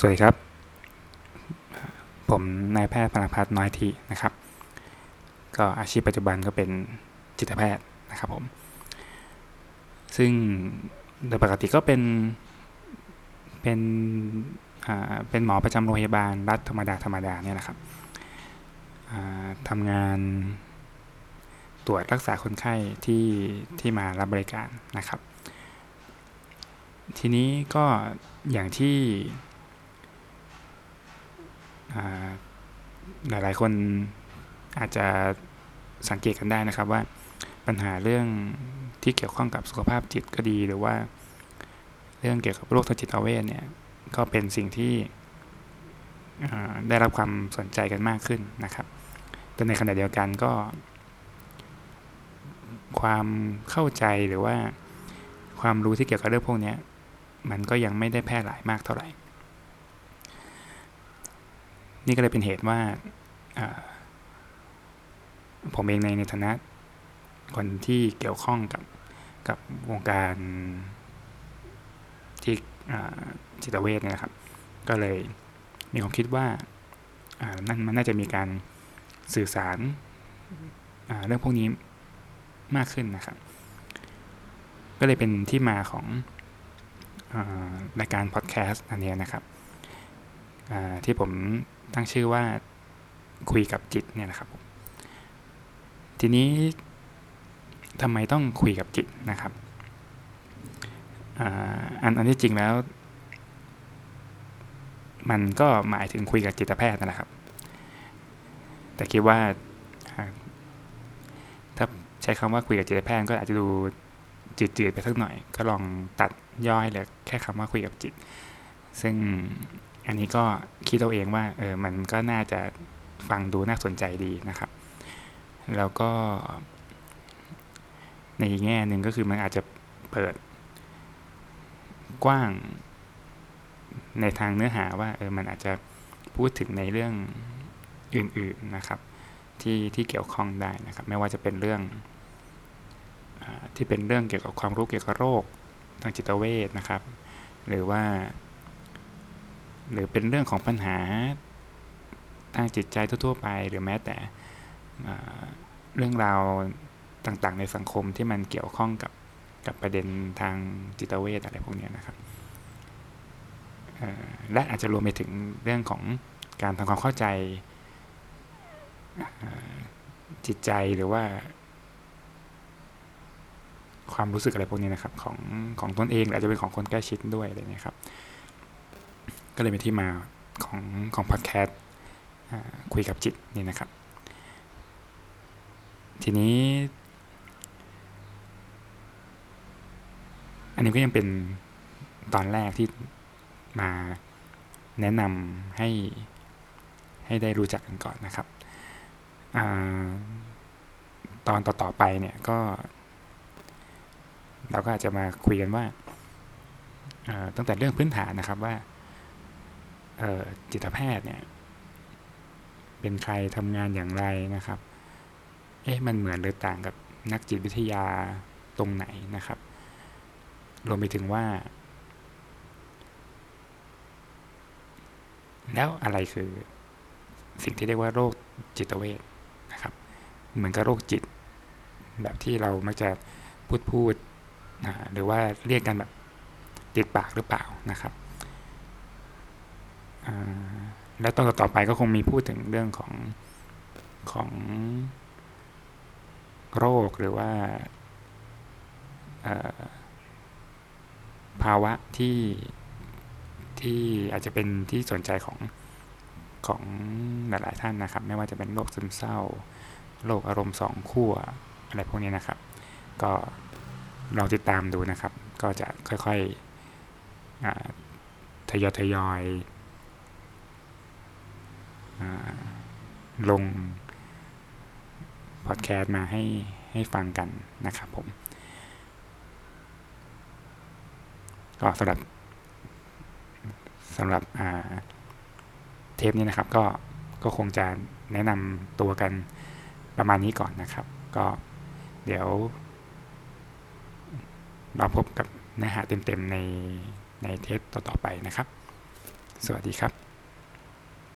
สวัสดีครับ ผมนายแพทย์พลพัฒน์น้อยทีนะครับ ก็อาชีพปัจจุบันก็เป็นจิตแพทย์นะครับผม ซึ่งโดยปกติก็เป็นเป็นเป็นหมอประจำโรงพยาบาลรัฐธรรมดาธรรมดาเนี่ยนะครับทำงานตรวจรักษาคนไข้ที่ที่มารับบริการนะครับ ทีนี้ก็อย่างที่ หลายๆ คนอาจจะสังเกตกันได้นะครับว่าปัญหาเรื่องที่เกี่ยวข้องกับสุขภาพจิตก็ดี หรือว่าเรื่องเกี่ยวกับโรคทางจิตเวชเนี่ยก็เป็นสิ่งที่ได้รับความสนใจกันมากขึ้นนะครับ แต่ในขณะเดียวกันก็ ความเข้าใจหรือว่าความรู้ที่เกี่ยวกับเรื่องพวกนี้มันก็ยังไม่ได้แพร่หลายมากเท่าไหร่ นี่ก็เลยเป็นเหตุว่าผมเองในในฐานะคนที่เกี่ยวข้องกับกับวงการที่จิตเวชเนี่ยครับ ก็เลยมีความคิดว่านั่นมันน่าจะมีการสื่อสารเรื่องพวกนี้มากขึ้นนะครับ ก็เลยเป็นที่มาของรายการพอดแคสต์อันนี้นะครับที่ผม ตั้งชื่อว่าคุยกับจิตเนี่ยนะครับ ทีนี้ทำไมต้องคุยกับจิตนะครับอันอันที่จริงแล้ว มันก็หมายถึงคุยกับจิตแพทย์นะครับ แต่คิดว่าถ้าใช้คำว่าคุยกับจิตแพทย์ก็อาจจะดูจืดๆไปสักหน่อย ก็ลองตัดย่อยเลยแค่คำว่าคุยกับจิต ซึ่ง อันนี้ก็คิดเอาเองว่าเออมันก็น่าจะฟังดูน่าสนใจดีนะครับ แล้วก็ ในแง่หนึ่งก็คือมันอาจจะเปิด กว้างในทางเนื้อหาว่าเออมันอาจจะพูดถึงในเรื่องอื่นๆนะครับที่ที่เกี่ยวข้องได้นะครับ ไม่ว่าจะเป็นเรื่องอที่เป็นเรื่องเกี่ยวกับความรู้เกี่ยวกับโรคทางจิตเวชนะครับ หรือว่า หรือเป็นเรื่องของปัญหาทางจิตใจทั่ว ๆ ไป หรือแม้แต่เรื่องราวต่างๆ ในสังคมที่มันเกี่ยวข้องกับกับประเด็นทางจิตเวชอะไรพวกนี้นะครับและอาจจะรวมไปถึงเรื่องของการทำความเข้าใจจิตใจหรือว่า ความรู้สึกอะไรพวกนี้นะครับ ของของตนเองอาจจะเป็นของคนใกล้ชิดด้วยอะไรนี้ครับ ก็เลยเป็นที่มาของของพอดแคสต์คุยกับจิตนี่นะครับ ทีนี้ อันนี้ก็ยังเป็นตอนแรกที่มาแนะนำให้ให้ได้รู้จักกันก่อนนะครับอตอนต่อๆไปเนี่ยก็ เราก็อาจจะมาคุยกันว่าตั้งแต่เรื่องพื้นฐานนะครับว่า จิตแพทย์เนี่ย เป็นใครทำงานอย่างไรนะครับ เอ๊ะมันเหมือนหรือต่างกับนักจิตวิทยาตรงไหนนะครับ รวมไปถึงว่า แล้วอะไรคือ สิ่งที่เรียกว่าโรคจิตเวทนะครับ เหมือนกับโรคจิต แบบที่เรามักจะพูดพูดหรือว่าเรียกกันแบบติดปากหรือเปล่านะครับ แล้วตอนต่อไปก็คงมีพูดถึงเรื่องของของโรคหรือว่าภาวะที่ที่อาจจะเป็นที่สนใจของของหลายๆท่านนะครับ ไม่ว่าจะเป็นโรคซึมเศร้าโรคอารมณ์สองขั้วอะไรพวกนี้นะครับ ก็ลองติดตามดูนะครับ ก็จะค่อยๆทยอยทยอย ลงพอดแคสต์มาให้ให้ฟังกันนะครับผม ก็สำหรับสำหรับเทปนี้นะครับ ก็ก็คงจะแนะนำตัวกันประมาณนี้ก่อนนะครับ ก็เดี๋ยว เราพบกับเนื้อหาเต็มๆในในเทปต่อๆไปนะครับ สวัสดีครับ